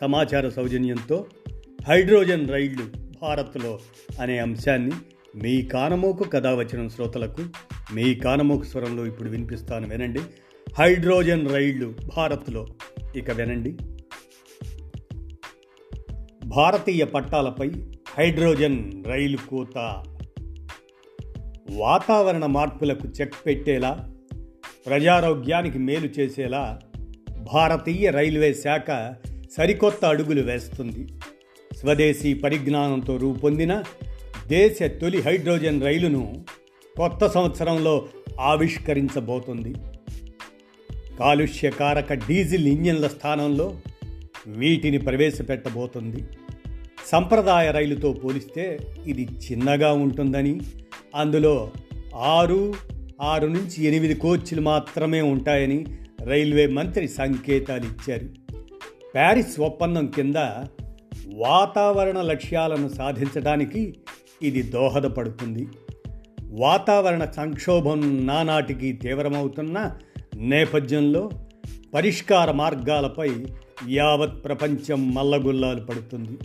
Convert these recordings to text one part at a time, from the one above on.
సమాచార సౌజన్యంతో హైడ్రోజన్ రైళ్ళు భారత్లో అనే అంశాన్ని మీ కానమోకు కథ వచ్చిన శ్రోతలకు మీ కానమోకు స్వరంలో ఇప్పుడు వినిపిస్తాను వినండి. హైడ్రోజన్ రైళ్ళు భారత్లో. ఇక వినండి. భారతీయ పట్టాలపై హైడ్రోజన్ రైలు కూత. వాతావరణ మార్పులకు చెక్ పెట్టేలా ప్రజారోగ్యానికి మేలు చేసేలా భారతీయ రైల్వే శాఖ సరికొత్త అడుగులు వేస్తుంది. స్వదేశీ పరిజ్ఞానంతో రూపొందిన దేశ తొలి హైడ్రోజన్ రైలును కొత్త సంవత్సరంలో ఆవిష్కరించబోతుంది. కాలుష్యకారక డీజిల్ ఇంజన్ల స్థానంలో వీటిని ప్రవేశపెట్టబోతుంది. సంప్రదాయ రైలుతో పోలిస్తే ఇది చిన్నగా ఉంటుందని అందులో ఆరు ఆరు నుంచి ఎనిమిది కోచ్లు మాత్రమే ఉంటాయని రైల్వే మంత్రి సంకేతాలు ఇచ్చారు. ప్యారిస్ ఒప్పందం కింద వాతావరణ లక్ష్యాలను సాధించడానికి ఇది దోహదపడుతుంది. వాతావరణ సంక్షోభం నానాటికి తీవ్రమవుతున్న నేపథ్యంలో పరిష్కార మార్గాలపై యావత్ ప్రపంచం మల్లగుల్లాలు పడుతుంది.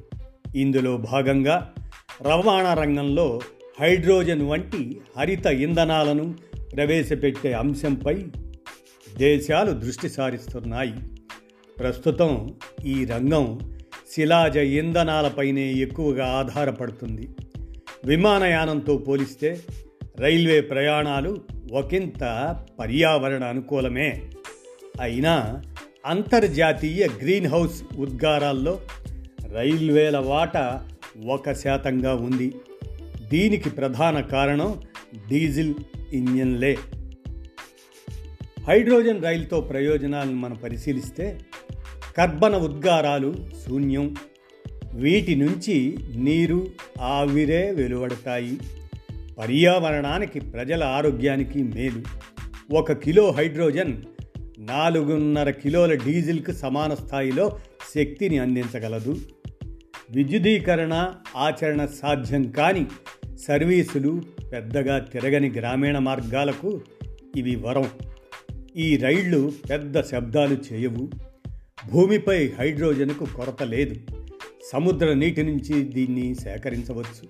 ఇందులో భాగంగా రవాణా రంగంలో హైడ్రోజన్ వంటి హరిత ఇంధనాలను ప్రవేశపెట్టే అంశంపై దేశాలు దృష్టి సారిస్తున్నాయి. ప్రస్తుతం ఈ రంగం శిలాజ ఇంధనాలపైనే ఎక్కువగా ఆధారపడుతుంది. విమానయానంతో పోలిస్తే రైల్వే ప్రయాణాలు ఒకంత పర్యావరణ అనుకూలమే. అయినా అంతర్జాతీయ గ్రీన్ హౌస్ ఉద్గారాల్లో రైల్వేల వాటా ఒక శాతంగా ఉంది. దీనికి ప్రధాన కారణం డీజిల్ ఇంజన్లే. హైడ్రోజన్ రైలుతో ప్రయోజనాలను మనం పరిశీలిస్తే కర్బన ఉద్గారాలు శూన్యం. వీటి నుంచి నీరు ఆవిరే వెలువడతాయి. పర్యావరణానికి ప్రజల ఆరోగ్యానికి మేలు. ఒక కిలో హైడ్రోజన్ నాలుగున్నర కిలోల డీజిల్కు సమాన స్థాయిలో శక్తిని అందించగలదు. విద్యుదీకరణ ఆచరణ సాధ్యం కాని సర్వీసులు పెద్దగా తిరగని గ్రామీణ మార్గాలకు ఇవి వరం. ఈ రైళ్ళు పెద్ద శబ్దాలు చేయవు. భూమిపై హైడ్రోజన్కు కొరత లేదు. సముద్ర నీటి నుంచి దీన్ని సేకరించవచ్చు.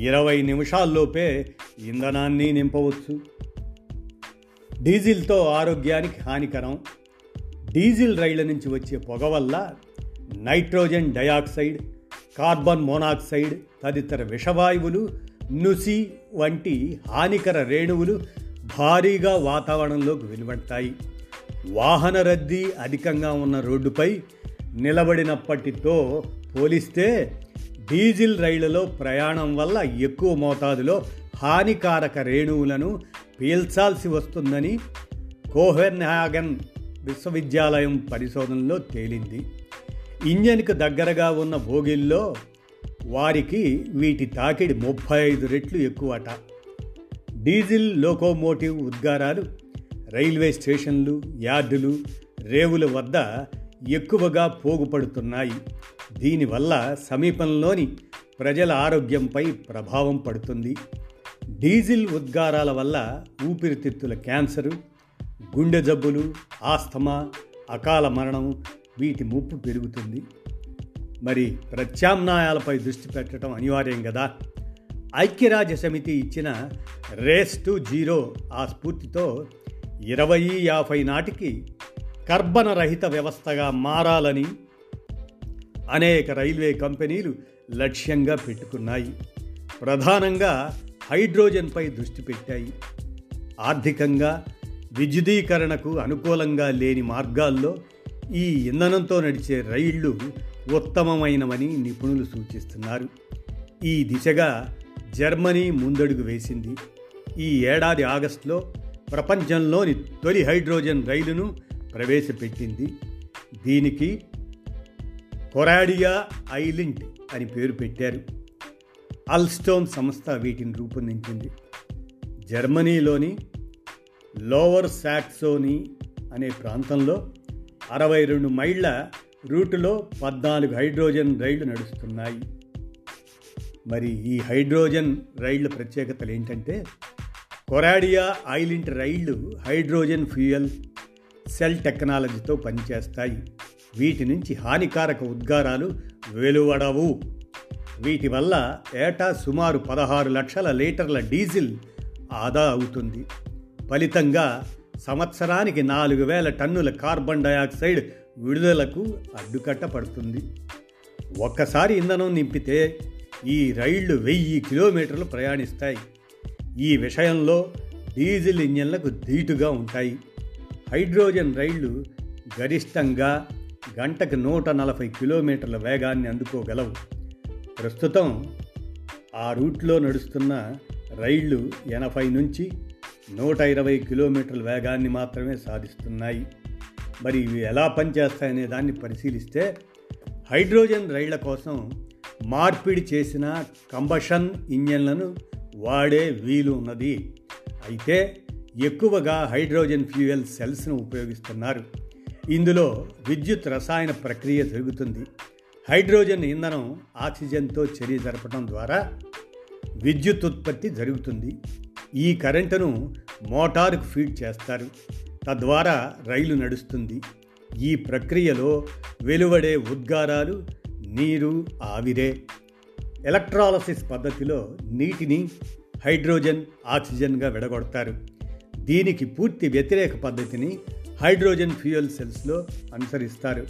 ఇరవై నిమిషాల్లోపే ఇంధనాన్ని నింపవచ్చు. డీజిల్తో ఆరోగ్యానికి హానికరం. డీజిల్ రైళ్ళ నుంచి వచ్చే పొగ వల్ల నైట్రోజన్ డయాక్సైడ్ కార్బన్ మోనాక్సైడ్ తదితర విషవాయువులు నుసి వంటి హానికర రేణువులు భారీగా వాతావరణంలోకి వెలువడతాయి. వాహన రద్దీ అధికంగా ఉన్న రోడ్డుపై నిలబడినప్పటితో పోలిస్తే డీజిల్ రైళ్ళలో ప్రయాణం వల్ల ఎక్కువ మోతాదులో హానికారక రేణువులను పీల్చాల్సి వస్తుందని కోహెన్హాగన్ విశ్వవిద్యాలయం పరిశోధనలో తేలింది. ఇంజన్కు దగ్గరగా ఉన్న భోగిల్లో వారికి వీటి తాకిడి ముప్పై ఐదు రెట్లు ఎక్కువట. డీజిల్ లోకోమోటివ్ ఉద్గారాలు రైల్వే స్టేషన్లు యార్డులు రేవుల వద్ద ఎక్కువగా పోగుపడుతున్నాయి. దీనివల్ల సమీపంలోని ప్రజల ఆరోగ్యంపై ప్రభావం పడుతుంది. డీజిల్ ఉద్గారాల వల్ల ఊపిరితిత్తుల క్యాన్సరు గుండె జబ్బులు ఆస్తమా అకాల మరణం వీటి ముప్పు పెరుగుతుంది. మరి ప్రత్యామ్నాయాలపై దృష్టి పెట్టడం అనివార్యం కదా? ఐక్యరాజ్య సమితి ఇచ్చిన రేస్ టు జీరో ఆ స్ఫూర్తితో ఇరవై యాభై నాటికి కర్బన రహిత వ్యవస్థగా మారాలని అనేక రైల్వే కంపెనీలు లక్ష్యంగా పెట్టుకున్నాయి. ప్రధానంగా హైడ్రోజన్పై దృష్టి పెట్టాయి. ఆర్థికంగా విద్యుదీకరణకు అనుకూలంగా లేని మార్గాల్లో ఈ ఇంధనంతో నడిచే రైళ్ళు ఉత్తమమైనవని నిపుణులు సూచిస్తున్నారు. ఈ దిశగా జర్మనీ ముందడుగు వేసింది. ఈ ఏడాది ఆగస్టులో ప్రపంచంలోని తొలి హైడ్రోజన్ రైలును ప్రవేశపెట్టింది. దీనికి కొరాడియా ఐలింట్ అని పేరు పెట్టారు. అల్స్టోన్ సంస్థ వీటిని రూపొందించింది. జర్మనీలోని లోవర్ సాక్సోనీ అనే ప్రాంతంలో అరవై రెండు మైళ్ళ రూటులో పద్నాలుగు హైడ్రోజన్ రైళ్ళు నడుస్తున్నాయి. మరి ఈ హైడ్రోజన్ రైళ్ళ ప్రత్యేకతలు ఏంటంటే కొరాడియా ఐలింట్ రైళ్ళు హైడ్రోజన్ ఫ్యూయల్ సెల్ టెక్నాలజీతో పనిచేస్తాయి. వీటి నుంచి హానికారక ఉద్గారాలు వెలువడవు. వీటి వల్ల ఏటా సుమారు పదహారు లక్షల లీటర్ల డీజిల్ ఆదా అవుతుంది. ఫలితంగా సంవత్సరానికి నాలుగు వేల టన్నుల కార్బన్ డయాక్సైడ్ విడుదలకు అడ్డుకట్ట పడుతుంది. ఒక్కసారి ఇంధనం నింపితే ఈ రైళ్ళు వెయ్యి కిలోమీటర్లు ప్రయాణిస్తాయి. ఈ విషయంలో డీజిల్ ఇంజన్లకు ధీటుగా ఉంటాయి. హైడ్రోజన్ రైళ్ళు గరిష్టంగా గంటకు నూట నలభై కిలోమీటర్ల వేగాన్ని అందుకోగలవు. ప్రస్తుతం ఆ రూట్లో నడుస్తున్న రైళ్ళు ఎనభై నుంచి నూట ఇరవై కిలోమీటర్ల వేగాన్ని మాత్రమే సాధిస్తున్నాయి. మరి ఇవి ఎలా పనిచేస్తాయనే దాన్ని పరిశీలిస్తే హైడ్రోజన్ రైళ్ళ కోసం మార్పిడి చేసిన కంబషన్ ఇంజన్లను వాడే వీలు ఉన్నది. అయితే ఎక్కువగా హైడ్రోజన్ ఫ్యూయల్ సెల్స్ను ఉపయోగిస్తున్నారు. ఇందులో విద్యుత్ రసాయన ప్రక్రియ జరుగుతుంది. హైడ్రోజన్ ఇంధనం ఆక్సిజన్తో చర్య జరపడం ద్వారా విద్యుత్ ఉత్పత్తి జరుగుతుంది. ఈ కరెంటును మోటారుకు ఫీడ్ చేస్తారు. తద్వారా రైలు నడుస్తుంది. ఈ ప్రక్రియలో వెలువడే ఉద్గారాలు నీరు ఆవిరే. ఎలక్ట్రాలసిస్ పద్ధతిలో నీటిని హైడ్రోజన్ ఆక్సిజన్గా విడగొడతారు. దీనికి పూర్తి వ్యతిరేక పద్ధతిని హైడ్రోజన్ ఫ్యూయల్ సెల్స్లో అనుసరిస్తారు.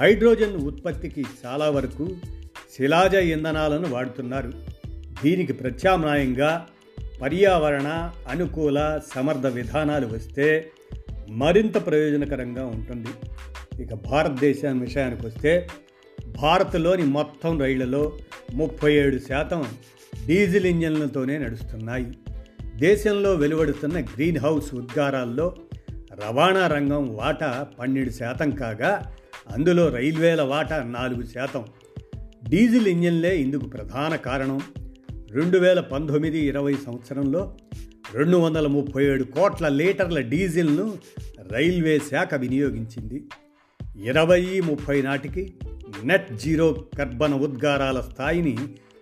హైడ్రోజన్ ఉత్పత్తికి చాలా వరకు శిలాజ ఇంధనాలను వాడుతున్నారు. దీనికి ప్రత్యామ్నాయంగా పర్యావరణ అనుకూల సమర్థ విధానాలు వస్తే మరింత ప్రయోజనకరంగా ఉంటుంది. ఇక భారతదేశం విషయానికి వస్తే భారత్లోని మొత్తం రైళ్ళలో ముప్పై ఏడు శాతం డీజిల్ ఇంజన్లతోనే నడుస్తున్నాయి. దేశంలో వెలువడుతున్న గ్రీన్ హౌస్ ఉద్గారాల్లో రవాణా రంగం వాటా పన్నెండు శాతం కాగా అందులో రైల్వేల వాటా నాలుగు శాతం. డీజిల్ ఇంజన్లే ఇందుకు ప్రధాన కారణం. రెండు వేల పంతొమ్మిది ఇరవై సంవత్సరంలో రెండు వందల ముప్పై ఏడు కోట్ల లీటర్ల డీజిల్ను రైల్వే శాఖ వినియోగించింది. ఇరవై ముప్పై నాటికి నెట్ జీరో కర్బన ఉద్గారాల స్థాయిని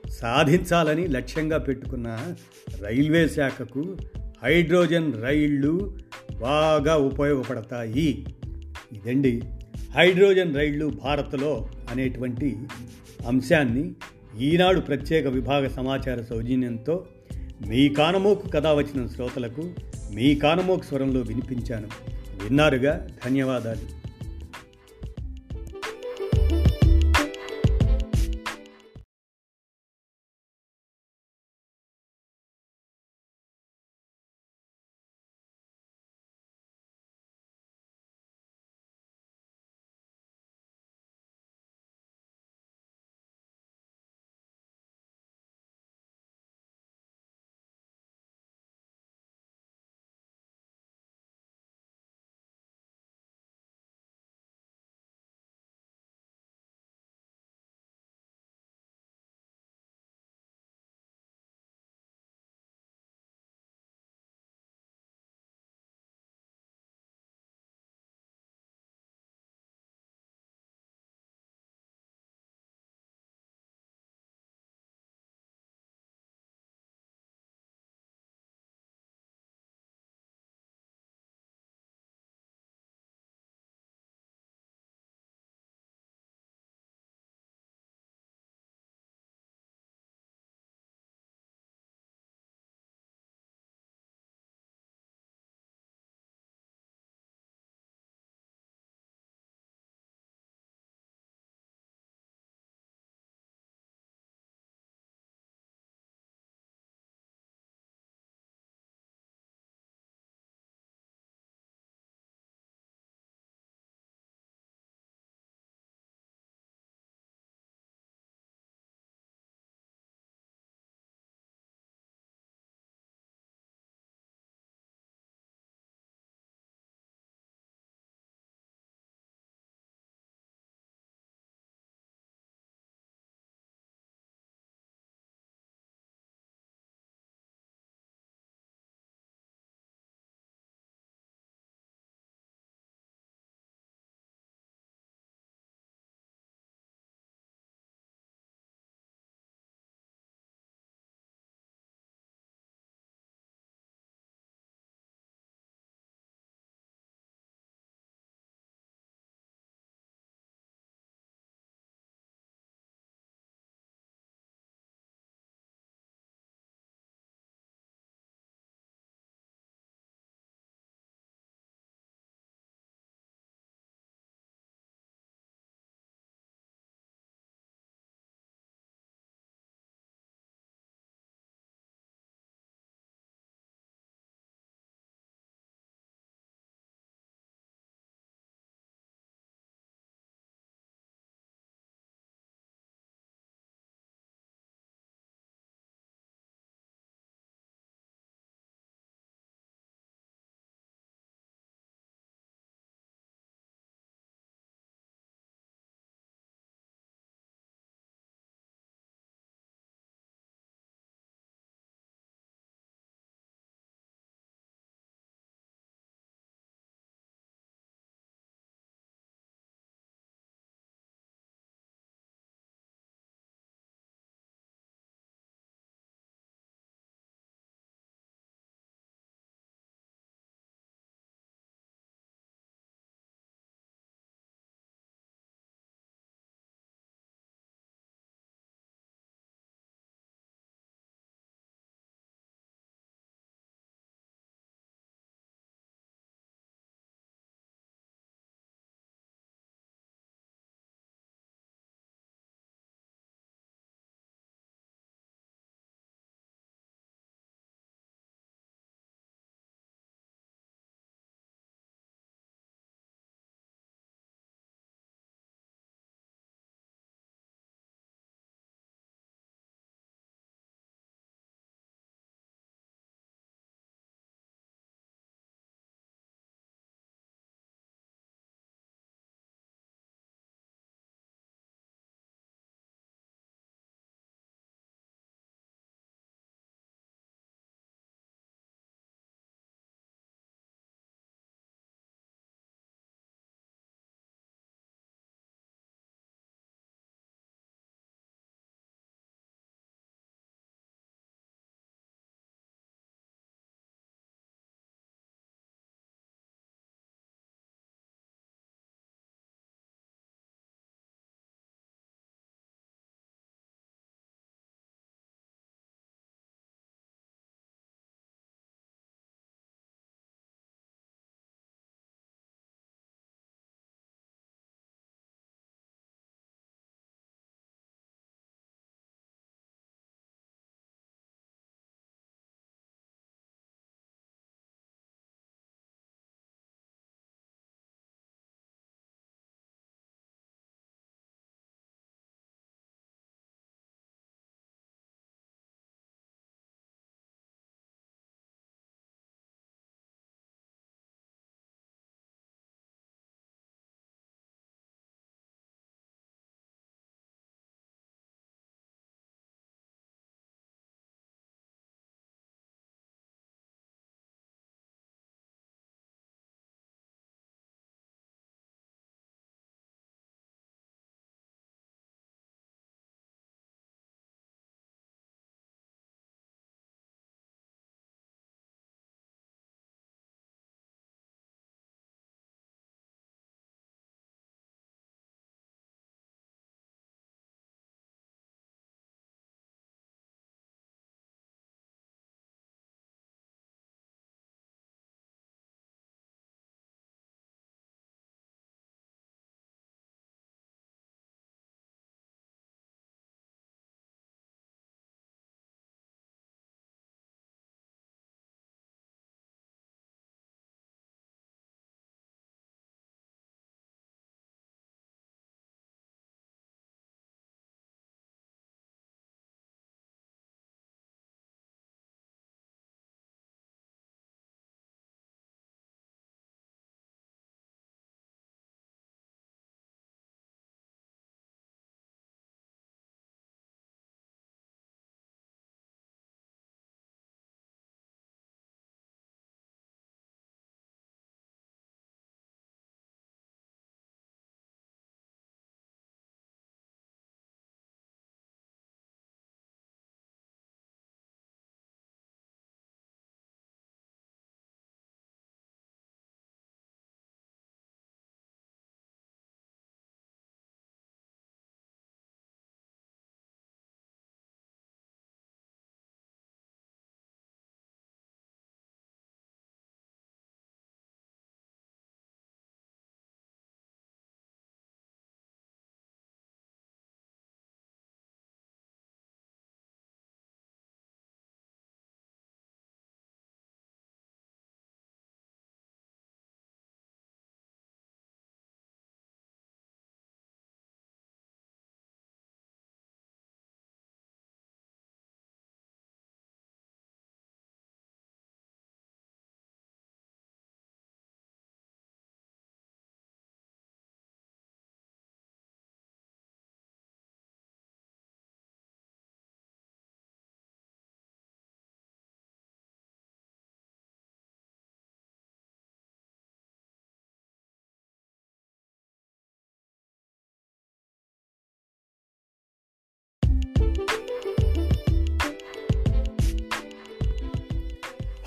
సాధించాలని లక్ష్యంగా పెట్టుకున్న రైల్వే శాఖకు హైడ్రోజన్ రైళ్ళు బాగా ఉపయోగపడతాయి. ఇదండి హైడ్రోజన్ రైళ్ళు భారత్లో అనేటువంటి అంశాన్ని ఈనాడు ప్రత్యేక విభాగ సమాచార సౌజన్యంతో మీ కానమోకు కథ వచ్చిన శ్రోతలకు మీ కానమోకు స్వరంలో వినిపించాను. విన్నారుగా? ధన్యవాదాలు.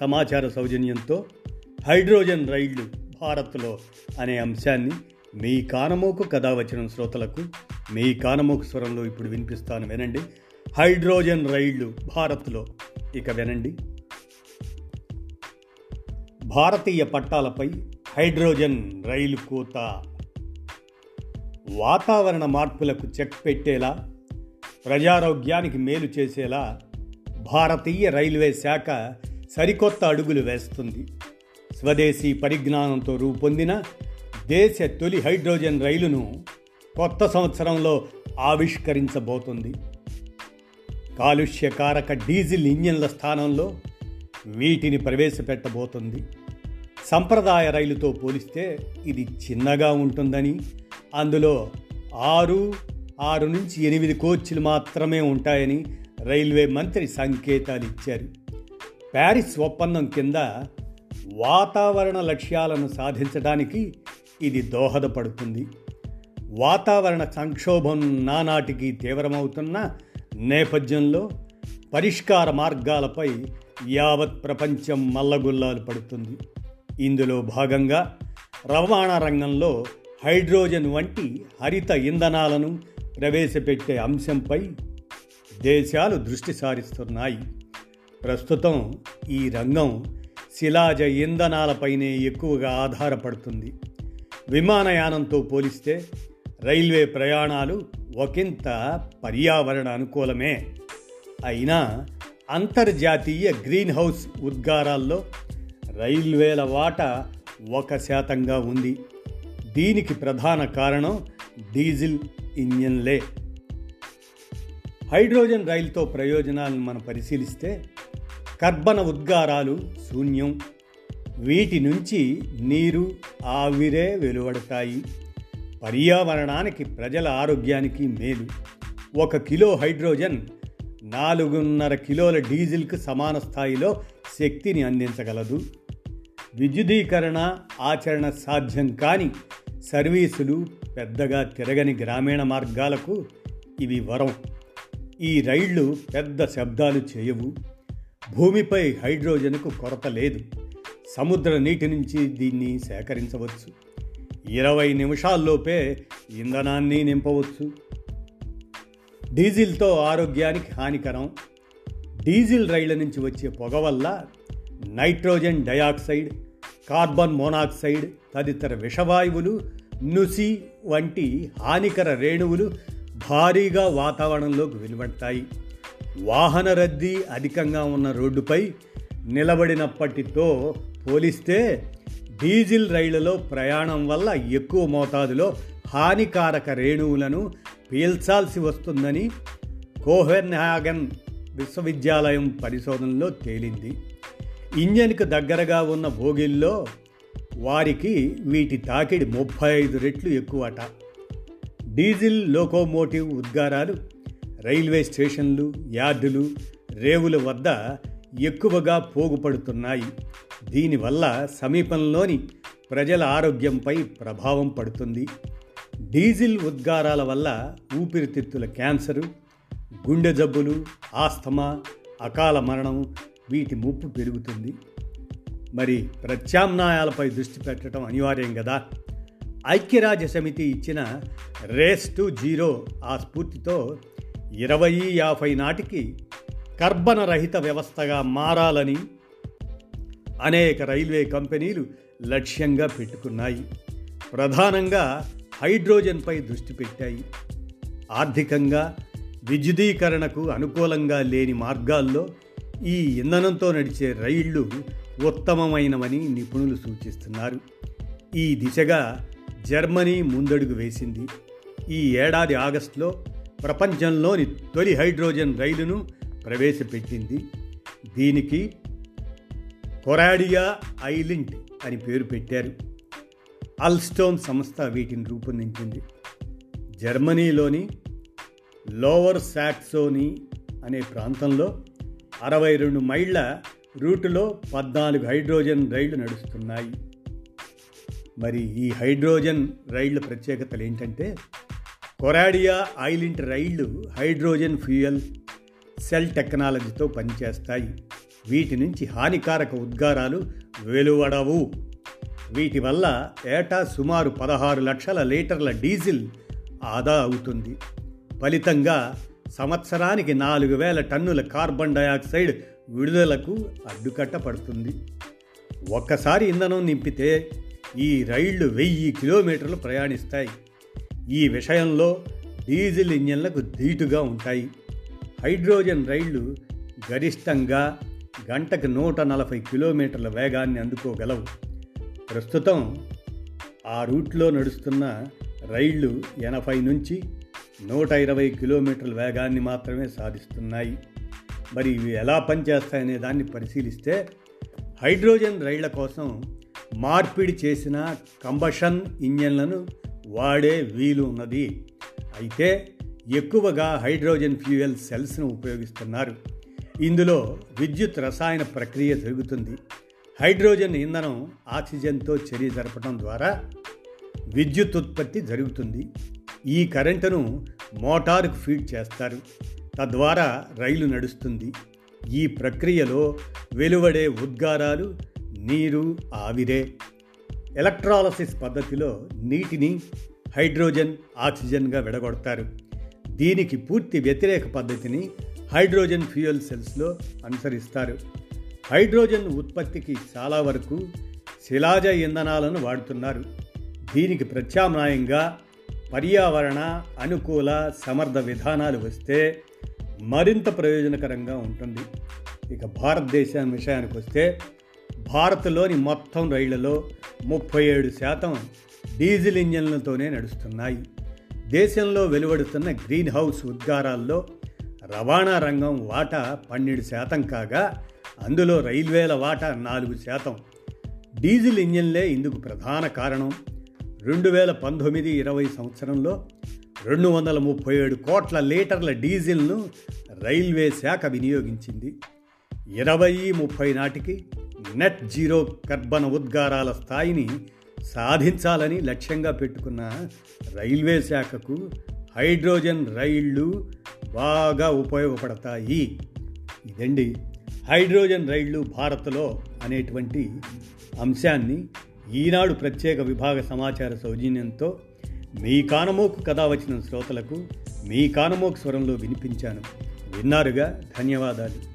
సమాచార సౌజన్యంతో హైడ్రోజన్ రైళ్ళు భారత్లో అనే అంశాన్ని మీ కానమోకు కథ వచ్చిన శ్రోతలకు మీ కానమోకు స్వరంలో ఇప్పుడు వినిపిస్తాను వినండి. హైడ్రోజన్ రైళ్ళు భారత్లో ఇక వినండి. భారతీయ పట్టాలపై హైడ్రోజన్ రైలు కూత. వాతావరణ మార్పులకు చెక్ పెట్టేలా ప్రజారోగ్యానికి మేలు చేసేలా భారతీయ రైల్వే శాఖ సరికొత్త అడుగులు వేస్తుంది. స్వదేశీ పరిజ్ఞానంతో రూపొందిన దేశ తొలి హైడ్రోజన్ రైలును కొత్త సంవత్సరంలో ఆవిష్కరించబోతుంది. కాలుష్యకారక డీజిల్ ఇంజిన్ల స్థానంలో వీటిని ప్రవేశపెట్టబోతుంది. సంప్రదాయ రైలుతో పోలిస్తే ఇది చిన్నగా ఉంటుందని అందులో ఆరు ఆరు నుంచి ఎనిమిది కోచ్లు మాత్రమే ఉంటాయని రైల్వే మంత్రి సంకేతాలు ఇచ్చారు. ప్యారిస్ ఒప్పందం కింద వాతావరణ లక్ష్యాలను సాధించడానికి ఇది దోహదపడుతుంది. వాతావరణ సంక్షోభం నానాటికి తీవ్రమవుతున్న నేపథ్యంలో పరిష్కార మార్గాలపై యావత్ ప్రపంచం మల్లగుల్లాలు పడుతుంది. ఇందులో భాగంగా రవాణా రంగంలో హైడ్రోజన్ వంటి హరిత ఇంధనాలను ప్రవేశపెట్టే అంశంపై దేశాలు దృష్టి సారిస్తున్నాయి. ప్రస్తుతం ఈ రంగం శిలాజ ఇంధనాలపైనే ఎక్కువగా ఆధారపడుతుంది. విమానయానంతో పోలిస్తే రైల్వే ప్రయాణాలు ఒకంత పర్యావరణ అనుకూలమే. అయినా అంతర్జాతీయ గ్రీన్ హౌస్ ఉద్గారాల్లో రైల్వేల వాటా ఒక శాతంగా ఉంది. దీనికి ప్రధాన కారణం డీజిల్ ఇంజన్లే. హైడ్రోజన్ రైలుతో ప్రయోజనాలను మనం పరిశీలిస్తే కర్బన ఉద్గారాలు శూన్యం. వీటి నుంచి నీరు ఆవిరే వెలువడతాయి. పర్యావరణానికి ప్రజల ఆరోగ్యానికి మేలు. ఒక కిలో హైడ్రోజన్ నాలుగున్నర కిలోల డీజిల్కు సమాన స్థాయిలో శక్తిని అందించగలదు. విద్యుదీకరణ ఆచరణ సాధ్యం కాని సర్వీసులు పెద్దగా తిరగని గ్రామీణ మార్గాలకు ఇవి వరం. ఈ రైళ్ళు పెద్ద శబ్దాలు చేయవు. భూమిపై హైడ్రోజన్కు కొరత లేదు. సముద్ర నీటి నుంచి దీన్ని సేకరించవచ్చు. ఇరవై నిమిషాల్లోపే ఇంధనాన్ని నింపవచ్చు. డీజిల్తో ఆరోగ్యానికి హానికరం. డీజిల్ రైళ్ళ నుంచి వచ్చే పొగ వల్ల నైట్రోజన్ డయాక్సైడ్ కార్బన్ మోనాక్సైడ్ తదితర విషవాయువులు నుసి వంటి హానికర రేణువులు భారీగా వాతావరణంలోకి వెలువడతాయి. వాహన రద్దీ అధికంగా ఉన్న రోడ్డుపై నిలబడినప్పటితో పోలిస్తే డీజిల్ రైళ్ళలో ప్రయాణం వల్ల ఎక్కువ మోతాదులో హానికారక రేణువులను పీల్చాల్సి వస్తుందని కోహెన్హాగన్ విశ్వవిద్యాలయం పరిశోధనలో తేలింది. ఇంజన్కు దగ్గరగా ఉన్న భోగిల్లో వారికి వీటి తాకిడి ముప్పై ఐదు రెట్లు ఎక్కువట. డీజిల్ లోకోమోటివ్ ఉద్గారాలు రైల్వే స్టేషన్లు యార్డులు రేవుల వద్ద ఎక్కువగా పోగుపడుతున్నాయి. దీనివల్ల సమీపంలోని ప్రజల ఆరోగ్యంపై ప్రభావం పడుతుంది. డీజిల్ ఉద్గారాల వల్ల ఊపిరితిత్తుల క్యాన్సరు గుండె జబ్బులు ఆస్తమా అకాల మరణం వీటి ముప్పు పెరుగుతుంది. మరి ప్రత్యామ్నాయాలపై దృష్టి పెట్టడం అనివార్యం కదా ఐక్యరాజ్య సమితి ఇచ్చిన రేస్ టు జీరో ఆ స్ఫూర్తితో ఇరవై యాభై నాటికి కర్బన రహిత వ్యవస్థగా మారాలని అనేక రైల్వే కంపెనీలు లక్ష్యంగా పెట్టుకున్నాయి. ప్రధానంగా హైడ్రోజన్పై దృష్టి పెట్టాయి. ఆర్థికంగా విద్యుదీకరణకు అనుకూలంగా లేని మార్గాల్లో ఈ ఇంధనంతో నడిచే రైళ్ళు ఉత్తమమైనవని నిపుణులు సూచిస్తున్నారు. ఈ దిశగా జర్మనీ ముందడుగు వేసింది. ఈ ఏడాది ఆగస్టులో ప్రపంచంలోని తొలి హైడ్రోజన్ రైలును ప్రవేశపెట్టింది. దీనికి కొరాడియా ఐలింట్ అని పేరు పెట్టారు. అల్స్టోన్ సంస్థ వీటిని రూపొందించింది. జర్మనీలోని లోవర్ సాక్సోనీ అనే ప్రాంతంలో అరవై రెండు మైళ్ళ రూటులో పద్నాలుగు హైడ్రోజన్ రైళ్ళు నడుస్తున్నాయి. మరి ఈ హైడ్రోజన్ రైళ్ళ ప్రత్యేకతలు ఏంటంటే కొరాడియా ఐలింట్ రైళ్ళు హైడ్రోజన్ ఫ్యూయల్ సెల్ టెక్నాలజీతో పనిచేస్తాయి. వీటి నుంచి హానికారక ఉద్గారాలు వెలువడవు. వీటి వల్ల ఏటా సుమారు పదహారు లక్షల లీటర్ల డీజిల్ ఆదా అవుతుంది. ఫలితంగా సంవత్సరానికి నాలుగు వేల టన్నుల కార్బన్ డయాక్సైడ్ విడుదలకు అడ్డుకట్ట పడుతుంది. ఒక్కసారి ఇంధనం నింపితే ఈ రైళ్ళు వెయ్యి కిలోమీటర్లు ప్రయాణిస్తాయి. ఈ విషయంలో డీజిల్ ఇంజన్లకు ధీటుగా ఉంటాయి. హైడ్రోజన్ రైళ్ళు గరిష్టంగా గంటకు నూట నలభై కిలోమీటర్ల వేగాన్ని అందుకోగలవు. ప్రస్తుతం ఆ రూట్లో నడుస్తున్న రైళ్ళు ఎనభై నుంచి నూట ఇరవై కిలోమీటర్ల వేగాన్ని మాత్రమే సాధిస్తున్నాయి. మరి ఇవి ఎలా పనిచేస్తాయనే దాన్ని పరిశీలిస్తే హైడ్రోజన్ రైళ్ళ కోసం మార్పిడి చేసిన కంబషన్ ఇంజన్లను వాడే వీలు ఉన్నది. అయితే ఎక్కువగా హైడ్రోజన్ ఫ్యూయల్ సెల్స్ను ఉపయోగిస్తున్నారు. ఇందులో విద్యుత్ రసాయన ప్రక్రియ జరుగుతుంది. హైడ్రోజన్ ఇంధనం ఆక్సిజన్తో చర్య జరపడం ద్వారా విద్యుత్ ఉత్పత్తి జరుగుతుంది. ఈ కరెంటును మోటారుకు ఫీడ్ చేస్తారు. తద్వారా రైలు నడుస్తుంది. ఈ ప్రక్రియలో వెలువడే ఉద్గారాలు నీరు ఆవిరే. ఎలక్ట్రాలసిస్ పద్ధతిలో నీటిని హైడ్రోజన్ ఆక్సిజన్గా విడగొడతారు. దీనికి పూర్తి వ్యతిరేక పద్ధతిని హైడ్రోజన్ ఫ్యూయల్ సెల్స్లో అనుసరిస్తారు. హైడ్రోజన్ ఉత్పత్తికి చాలా వరకు శిలాజ ఇంధనాలను వాడుతున్నారు. దీనికి ప్రత్యామ్నాయంగా పర్యావరణ అనుకూల సమర్థ విధానాలు వస్తే మరింత ప్రయోజనకరంగా ఉంటుంది. ఇక భారతదేశం విషయానికి వస్తే భారత్లోని మొత్తం రైళ్ళలో ముప్పై ఏడు శాతం డీజిల్ ఇంజన్లతోనే నడుస్తున్నాయి. దేశంలో వెలువడుతున్న గ్రీన్ హౌస్ ఉద్గారాల్లో రవాణా రంగం వాటా పన్నెండు శాతం కాగా అందులో రైల్వేల వాటా నాలుగు శాతం. డీజిల్ ఇంజన్లే ఇందుకు ప్రధాన కారణం. రెండు వేల పంతొమ్మిది ఇరవై సంవత్సరంలో రెండు వందల ముప్పై ఏడు కోట్ల లీటర్ల డీజిల్ను రైల్వే శాఖ వినియోగించింది. ఇరవై ముప్పై నాటికి నెట్ జీరో కర్బన ఉద్గారాల స్థాయిని సాధించాలని లక్ష్యంగా పెట్టుకున్న రైల్వే శాఖకు హైడ్రోజన్ రైళ్ళు బాగా ఉపయోగపడతాయి. ఇదండి హైడ్రోజన్ రైళ్ళు భారత్లో అనేటువంటి అంశాన్ని ఈనాడు ప్రత్యేక విభాగ సమాచార సౌజన్యంతో మీ కానమోకు కథ వచ్చిన శ్రోతలకు మీ కానమోకు స్వరంలో వినిపించాను. విన్నారుగా? ధన్యవాదాలు.